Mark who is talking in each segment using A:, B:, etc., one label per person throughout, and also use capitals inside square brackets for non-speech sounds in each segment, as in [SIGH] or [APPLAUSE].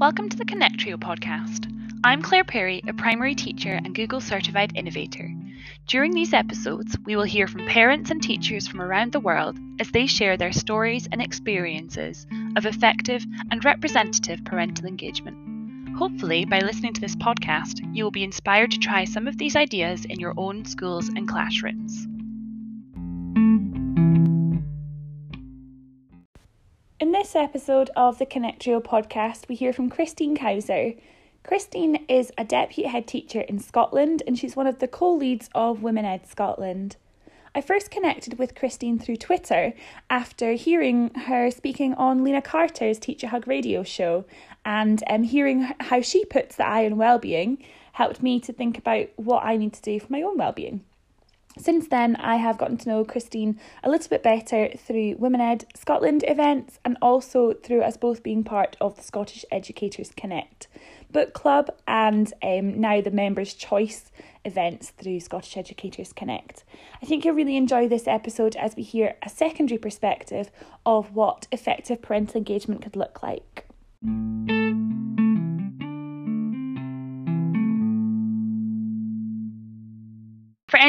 A: Welcome to the Connectrio podcast. I'm Claire Perry, a primary teacher and Google certified innovator. During these episodes, we will hear from parents and teachers from around the world as they share their stories and experiences of effective and representative parental engagement. Hopefully, by listening to this podcast, you will be inspired to try some of these ideas in your own schools and classrooms.
B: This episode of the Connectrio podcast, we hear from Christine Couser. Christine is a deputy head teacher in Scotland and she's one of the co leads of Women Ed Scotland. I first connected with Christine through Twitter after hearing her speaking on Lena Carter's Teacher Hug radio show and um, hearing how she puts the eye on well-being helped me to think about what I need to do for my own well-being. Since then, I have gotten to know Christine a little bit better through Women Ed Scotland events and also through us both being part of the Scottish Educators Connect book club and um, now the Members' Choice events through Scottish Educators Connect. I think you'll really enjoy this episode as we hear a secondary perspective of what effective parental engagement could look like.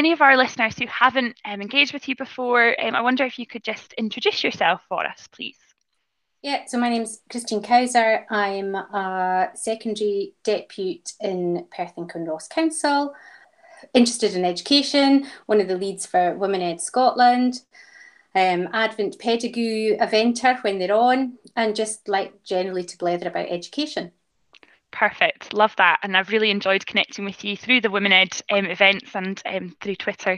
A: Any of our listeners who haven't um, engaged with you before, um, I wonder if you could just introduce yourself for us, please.
C: Yeah, so my name's Christine Couser. I'm a secondary deputy in Perth and Kinross Council, interested in education, one of the leads for Women Ed Scotland, um, Advent Pedagoo eventer when they're on, and just like generally to blather about education.
A: Perfect. Love that. And I've really enjoyed connecting with you through the Women Ed um, events and um, through Twitter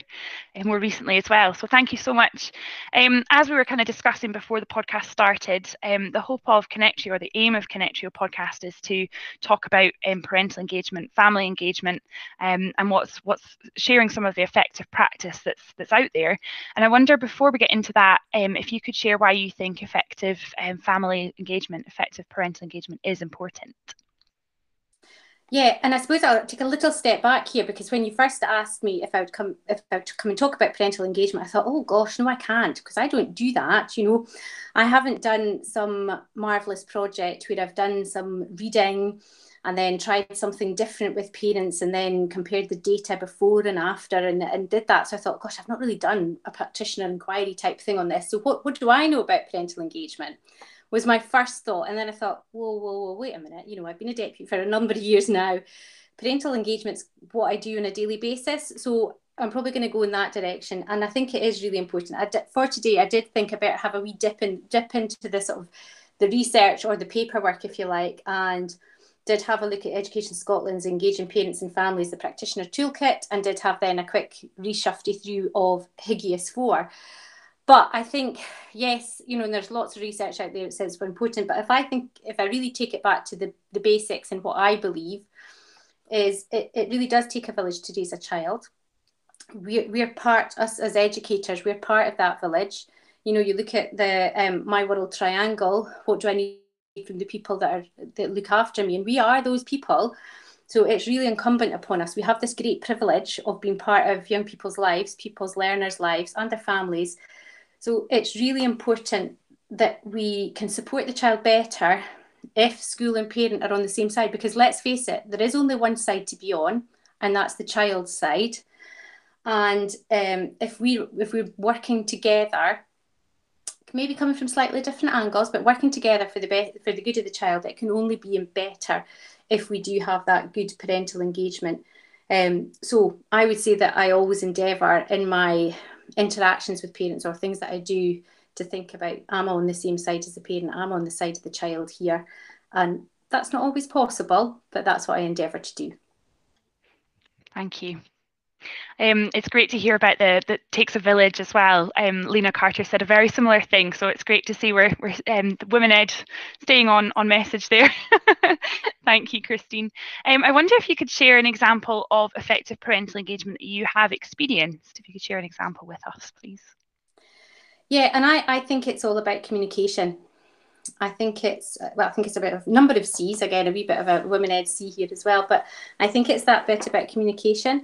A: um, more recently as well. So thank you so much. Um, as we were kind of discussing before the podcast started, um, the hope of Connectrio or the aim of Connectrio podcast is to talk about um, parental engagement, family engagement, and what's what's sharing some of the effective practice that's that's out there. And I wonder before we get into that, if you could share why you think effective family engagement, effective parental engagement is important.
C: Yeah, and I suppose I'll take a little step back here because when you first asked me if I would come if I would come and talk about parental engagement, I thought, oh gosh, no, I can't because I don't do that. You know, I haven't done some marvelous project where I've done some reading and then tried something different with parents and then compared the data before and after and, and did that. So I thought, gosh, I've not really done a practitioner inquiry type thing on this. So what, what do I know about parental engagement? Was my first thought. And then I thought, whoa, whoa, whoa, wait a minute. You know, I've been a deputy for a number of years now. Parental engagement's what I do on a daily basis. So I'm probably going to go in that direction. And I think it is really important. I did, for today, I did think about have a wee dip in, dip into the sort of the research or the paperwork, if you like, and did have a look at Education Scotland's Engaging Parents and Families, the practitioner toolkit, and did have then a quick reshuffle through of HGIOS 4 but I think yes, you know, and there's lots of research out there that says we're important. But if I think if I really take it back to the the basics and what I believe is it, it really does take a village to raise a child. We're we're part us as educators, we're part of that village. You know, you look at the um, my world triangle. What do I need from the people that are that look after me? And we are those people. So it's really incumbent upon us. We have this great privilege of being part of young people's lives, people's learners' lives, and their families so it's really important that we can support the child better if school and parent are on the same side because let's face it there is only one side to be on and that's the child's side. And um, if we if we're working together maybe coming from slightly different angles but working together for the be- for the good of the child it can only be better if we do have that good parental engagement. Um, so i would say that i always endeavour in my interactions with parents or things that I do to think about I'm on the same side as the parent, I'm on the side of the child here? And that's not always possible, but that's what I endeavour to do.
A: Thank you. Um, it's great to hear about the that takes a village as well. Um, Lena Carter said a very similar thing, so it's great to see we're, we're um, the Women Ed staying on on message there. [LAUGHS] Thank you, Christine. Um, I wonder if you could share an example of effective parental engagement that you have experienced. If you could share an example with us, please.
C: Yeah, and I, I think it's all about communication. I think it's well, I think it's a number of C's again, a wee bit of a women ed C here as well. But I think it's that bit about communication.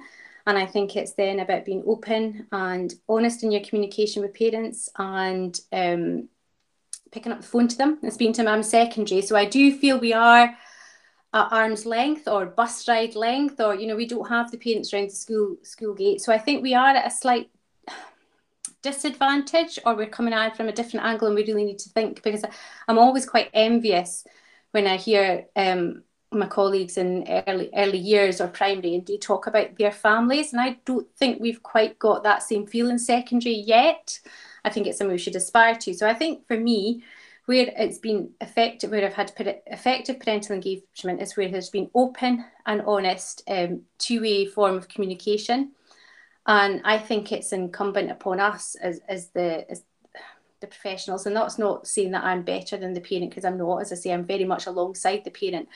C: And I think it's then about being open and honest in your communication with parents and um, picking up the phone to them and speaking to them. I'm secondary, so I do feel we are at arm's length or bus ride length or you know we don't have the parents around the school school gate so i think we are at a slight [SIGHS] disadvantage or we're coming at it from a different angle and we really need to think because i'm always quite envious when i hear um, my colleagues in early early years or primary and they talk about their families and i don't think we've quite got that same feel in secondary yet i think it's something we should aspire to so i think for me where it's been effective, where I've had effective parental engagement is where there's been open and honest um, two-way form of communication. And I think it's incumbent upon us as, as the as the professionals, and that's not saying that I'm better than the parent because I'm not. As I say, I'm very much alongside the parent,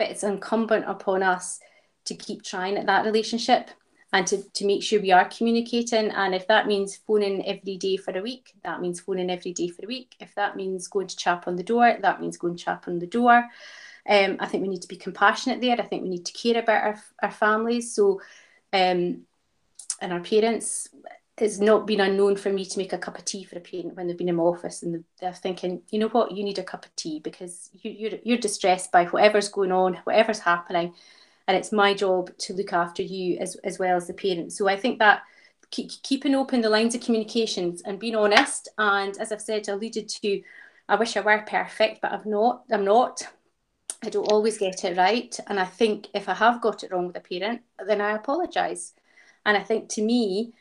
C: but it's incumbent upon us to keep trying at that relationship and to, to make sure we are communicating. And if that means phoning every day for a week, that means phoning every day for a week. If that means going to chap on the door, that means going to chap on the door. Um, I think we need to be compassionate there. I think we need to care about our, our families. So, um, and our parents, it's not been unknown for me to make a cup of tea for a parent when they've been in my office and they're thinking, you know what, you need a cup of tea because you, you're, you're distressed by whatever's going on, whatever's happening and it's my job to look after you as, as well as the parent. So I think that keep, keeping open the lines of communications and being honest, and as I've said, alluded to, I wish I were perfect, but I'm not. I'm not. I don't always get it right, and I think if I have got it wrong with a parent, then I apologise. And I think to me,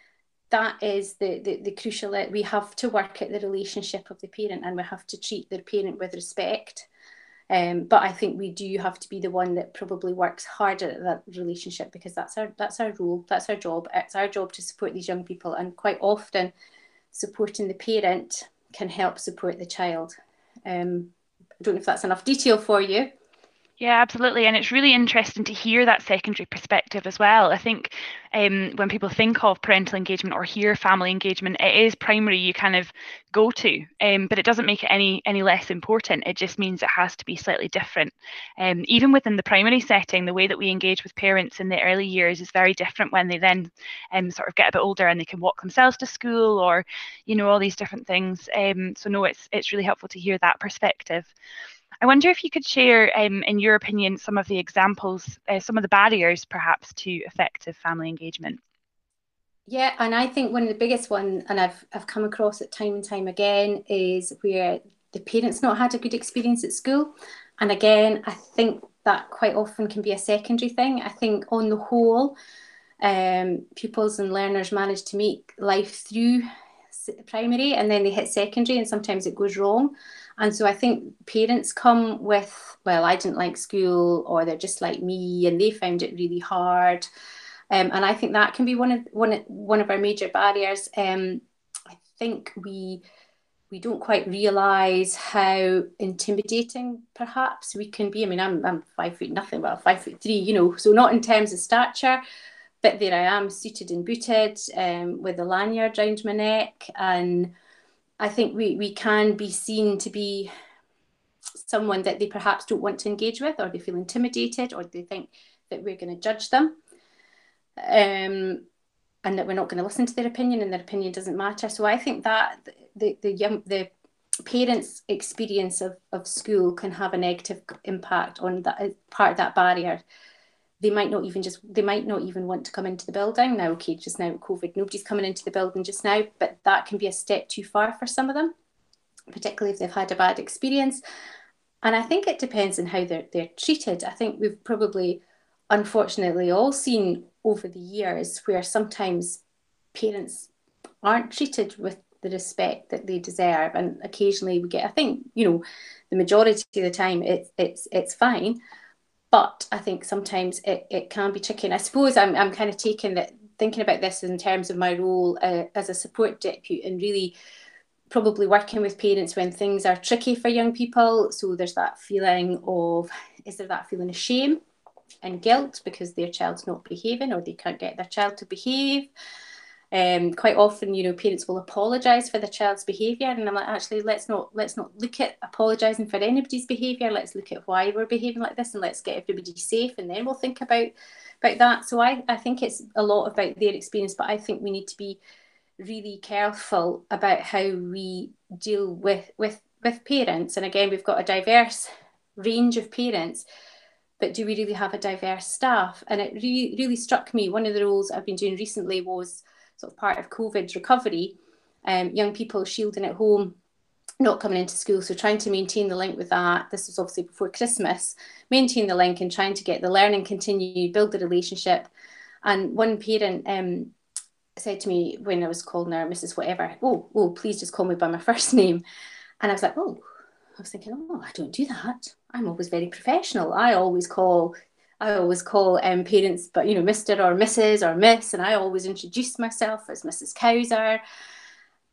C: that is the, the, the crucial we have to work at the relationship of the parent and we have to treat the parent with respect um, but I think we do have to be the one that probably works harder at that relationship because that's our that's our role, that's our job. It's our job to support these young people, and quite often, supporting the parent can help support the child. Um, I don't know if that's enough detail for you.
A: Yeah, absolutely. And it's really interesting to hear that secondary perspective as well. I think um, when people think of parental engagement or hear family engagement, it is primary you kind of go to, um, but it doesn't make it any any less important. It just means it has to be slightly different. Um, even within the primary setting, the way that we engage with parents in the early years is very different when they then um, sort of get a bit older and they can walk themselves to school or, you know, all these different things. Um, so no, it's it's really helpful to hear that perspective. I wonder if you could share, um, in your opinion, some of the examples, uh, some of the barriers perhaps to effective family engagement.
C: Yeah, and I think one of the biggest one, and I've I've come across it time and time again, is where the parents not had a good experience at school, and again, I think that quite often can be a secondary thing. I think on the whole, um, pupils and learners manage to make life through primary, and then they hit secondary, and sometimes it goes wrong. And so I think parents come with, well, I didn't like school, or they're just like me, and they found it really hard. Um, and I think that can be one of one of, one of our major barriers. Um, I think we we don't quite realise how intimidating perhaps we can be. I mean, I'm I'm five foot nothing, well, five foot three, you know, so not in terms of stature, but there I am, suited and booted, um, with a lanyard round my neck, and I think we, we can be seen to be someone that they perhaps don't want to engage with, or they feel intimidated, or they think that we're going to judge them, um, and that we're not going to listen to their opinion, and their opinion doesn't matter. So I think that the the young the parents' experience of, of school can have a negative impact on that part of that barrier they might not even just they might not even want to come into the building. Now okay just now covid nobody's coming into the building just now but that can be a step too far for some of them particularly if they've had a bad experience. And i think it depends on how they're, they're treated. I think we've probably unfortunately all seen over the years where sometimes parents aren't treated with the respect that they deserve. And occasionally we get i think you know the majority of the time it's it's it's fine but I think sometimes it, it can be tricky. And I suppose I'm, I'm kind of taking that, thinking about this in terms of my role uh, as a support deputy and really probably working with parents when things are tricky for young people. So there's that feeling of, is there that feeling of shame and guilt because their child's not behaving or they can't get their child to behave? Um, quite often, you know, parents will apologise for the child's behaviour, and I'm like, actually, let's not let's not look at apologising for anybody's behaviour. Let's look at why we're behaving like this, and let's get everybody safe, and then we'll think about about that. So I I think it's a lot about their experience, but I think we need to be really careful about how we deal with with with parents. And again, we've got a diverse range of parents but do we really have a diverse staff? And it really, really struck me. One of the roles I've been doing recently was sort of part of COVID's recovery, um, young people shielding at home, not coming into school. So trying to maintain the link with that. This was obviously before Christmas, maintain the link and trying to get the learning continue, build the relationship. And one parent um, said to me when I was calling her Mrs. Whatever, oh, oh, please just call me by my [LAUGHS] first name. And I was like, oh, I was thinking, oh, I don't do that. I'm always very professional. I always call, I always call um, parents, but you know, Mr. or Mrs. or Miss, and I always introduce myself as Mrs. Couser.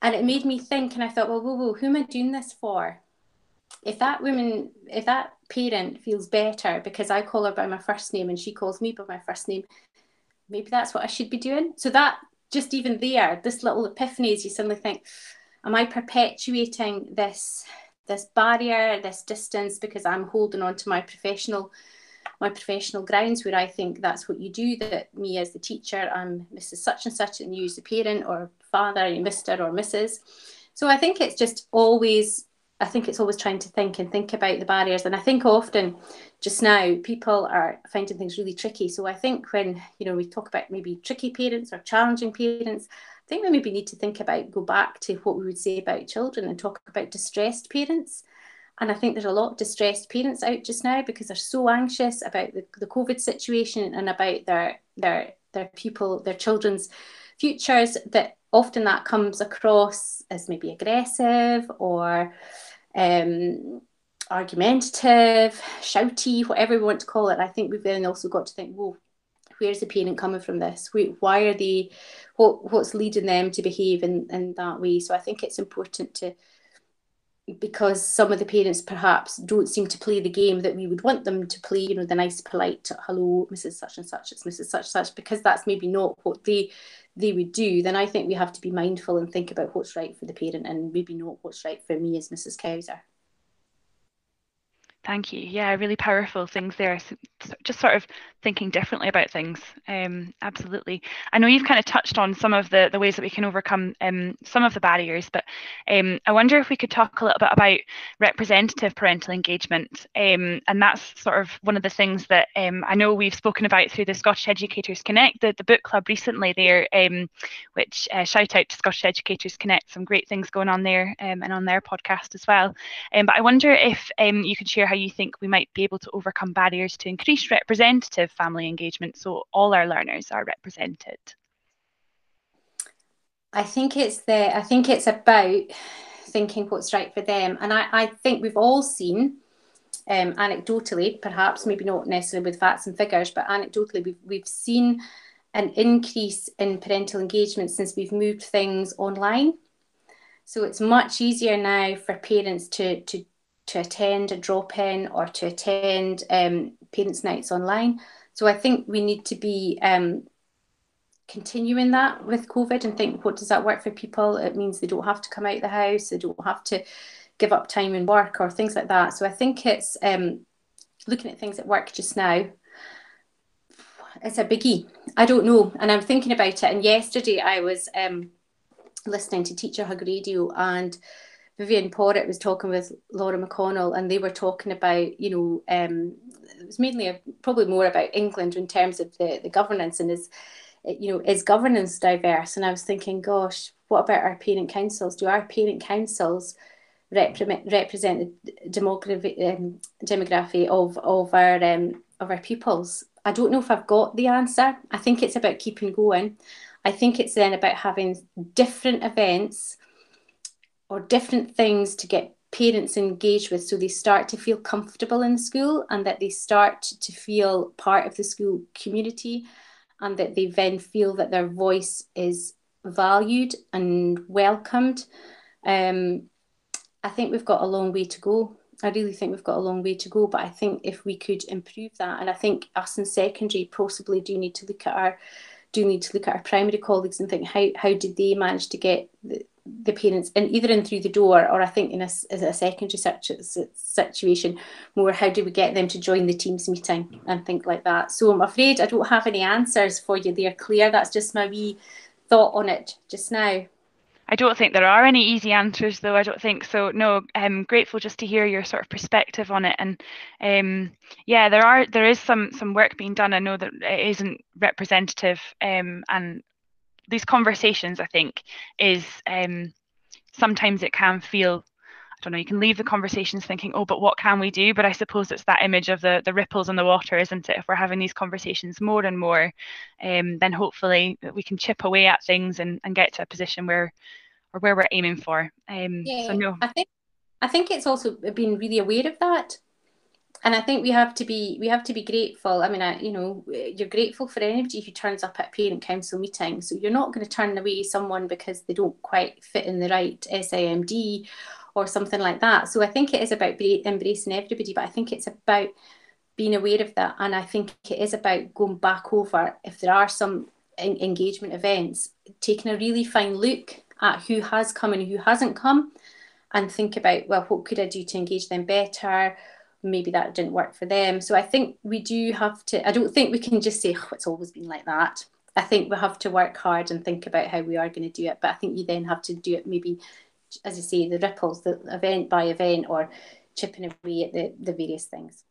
C: And it made me think, and I thought, well, whoa, whoa, who am I doing this for? If that woman, if that parent feels better because I call her by my first name and she calls me by my first name, maybe that's what I should be doing. So that just even there, this little epiphanies, you suddenly think, am I perpetuating this this barrier, this distance, because I'm holding on to my professional my professional grounds where I think that's what you do, that me as the teacher, I'm Mrs. Such and such, and you as the parent or father, Mr. or Mrs. So I think it's just always I think it's always trying to think and think about the barriers. And I think often just now people are finding things really tricky. So I think when, you know, we talk about maybe tricky parents or challenging parents, I think we maybe need to think about, go back to what we would say about children and talk about distressed parents. And I think there's a lot of distressed parents out just now because they're so anxious about the, the COVID situation and about their their their pupil, their children's futures that often that comes across as maybe aggressive or um, argumentative, shouty, whatever we want to call it. I think we've then also got to think, well, where's the parent coming from this? Why are they, what, what's leading them to behave in, in that way? So I think it's important to, because some of the parents perhaps don't seem to play the game that we would want them to play, you know, the nice, polite, hello, Mrs. Such and Such, it's Mrs. Such Such, because that's maybe not what they they would do, then I think we have to be mindful and think about what's right for the parent and maybe not what's right for me as Mrs. Couser.
A: Thank you. Yeah, really powerful things there. Just sort of thinking differently about things. Um, absolutely. I know you've kind of touched on some of the, the ways that we can overcome um, some of the barriers, but um, I wonder if we could talk a little bit about representative parental engagement. Um, and that's sort of one of the things that um, I know we've spoken about through the Scottish Educators Connect, the, the book club recently there, um, which uh, shout out to Scottish Educators Connect, some great things going on there and on their podcast as well. but I wonder if you could share how you think we might be able to overcome barriers to increase representative family engagement so all our learners are represented?
C: I think it's the I think it's about thinking what's right for them. And I, I think we've all seen um, anecdotally, perhaps maybe not necessarily with facts and figures, but anecdotally we've we've seen an increase in parental engagement since we've moved things online. So it's much easier now for parents to to to attend a drop in or to attend um, parents' nights online. So I think we need to be um, continuing that with COVID and think what does that work for people? It means they don't have to come out the house, they don't have to give up time in work or things like that. So I think it's um, looking at things at work just now. It's a biggie. I don't know, and I'm thinking about it. And yesterday I was um, listening to Teacher Hug Radio and Vivienne Porritt was talking with Laura McConnell, and they were talking about, you know, um, it was mainly a, probably more about England in terms of the, the governance and is, you know, is governance diverse? And I was thinking, gosh, what about our parent councils? Do our parent councils represent, represent the demography, um, demography of of our um, of our pupils? I don't know if I've got the answer. I think it's about keeping going. I think it's then about having different events or different things to get parents engaged with so they start to feel comfortable in school and that they start to feel part of the school community and that they then feel that their voice is valued and welcomed. Um, I think we've got a long way to go. I really think we've got a long way to go, but I think if we could improve that, and I think us in secondary possibly do need to look at our do need to look at our primary colleagues and think how how did they manage to get the, the parents in either in through the door or I think in a, a secondary situ- situation more how do we get them to join the teams meeting and think like that so I'm afraid I don't have any answers for you there Claire that's just my wee thought on it just now
A: I don't think there are any easy answers, though. I don't think so. No, I'm grateful just to hear your sort of perspective on it, and um, yeah, there are there is some some work being done. I know that it isn't representative, um, and these conversations, I think, is um, sometimes it can feel I don't know, you can leave the conversations thinking, oh, but what can we do? But I suppose it's that image of the the ripples in the water, isn't it? If we're having these conversations more and more, um, then hopefully we can chip away at things and, and get to a position where or where we're aiming for. Um,
C: yeah, so no. I think I think it's also being really aware of that. And I think we have to be we have to be grateful. I mean, I, you know, you're grateful for anybody who turns up at a parent council meeting. So you're not going to turn away someone because they don't quite fit in the right SIMD or something like that. So I think it is about embracing everybody, but I think it's about being aware of that. And I think it is about going back over if there are some engagement events, taking a really fine look at who has come and who hasn't come, and think about, well, what could I do to engage them better? Maybe that didn't work for them. So I think we do have to, I don't think we can just say, oh, it's always been like that. I think we have to work hard and think about how we are going to do it. But I think you then have to do it maybe as you say, the ripples, the event by event, or chipping away at the, the various things.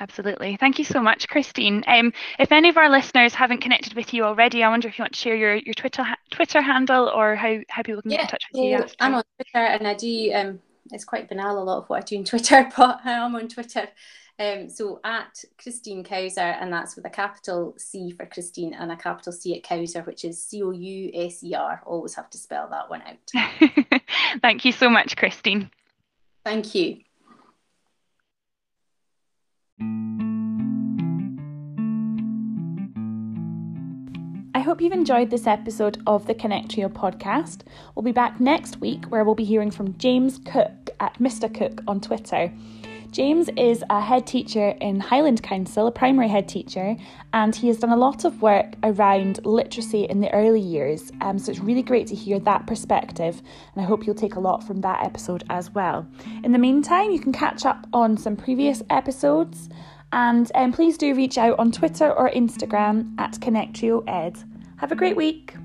A: Absolutely. Thank you so much, Christine. Um, if any of our listeners haven't connected with you already, I wonder if you want to share your, your Twitter Twitter handle or how, how people can yeah, get in touch with you. After.
C: I'm on Twitter and I do, um, it's quite banal a lot of what I do on [LAUGHS] Twitter, but I'm on Twitter. Um, so at Christine Couser, and that's with a capital C for Christine and a capital C at Couser, which is C O U S E R. Always have to spell that one out. [LAUGHS]
A: Thank you so much, Christine.
C: Thank you.
B: Hope you've enjoyed this episode of the Connectrio podcast. We'll be back next week where we'll be hearing from James Cook at Mr. Cook on Twitter. James is a head teacher in Highland Council, a primary head teacher, and he has done a lot of work around literacy in the early years. Um, so it's really great to hear that perspective, and I hope you'll take a lot from that episode as well. In the meantime, you can catch up on some previous episodes, and um, please do reach out on Twitter or Instagram at ConnectrioEd. Have a great week.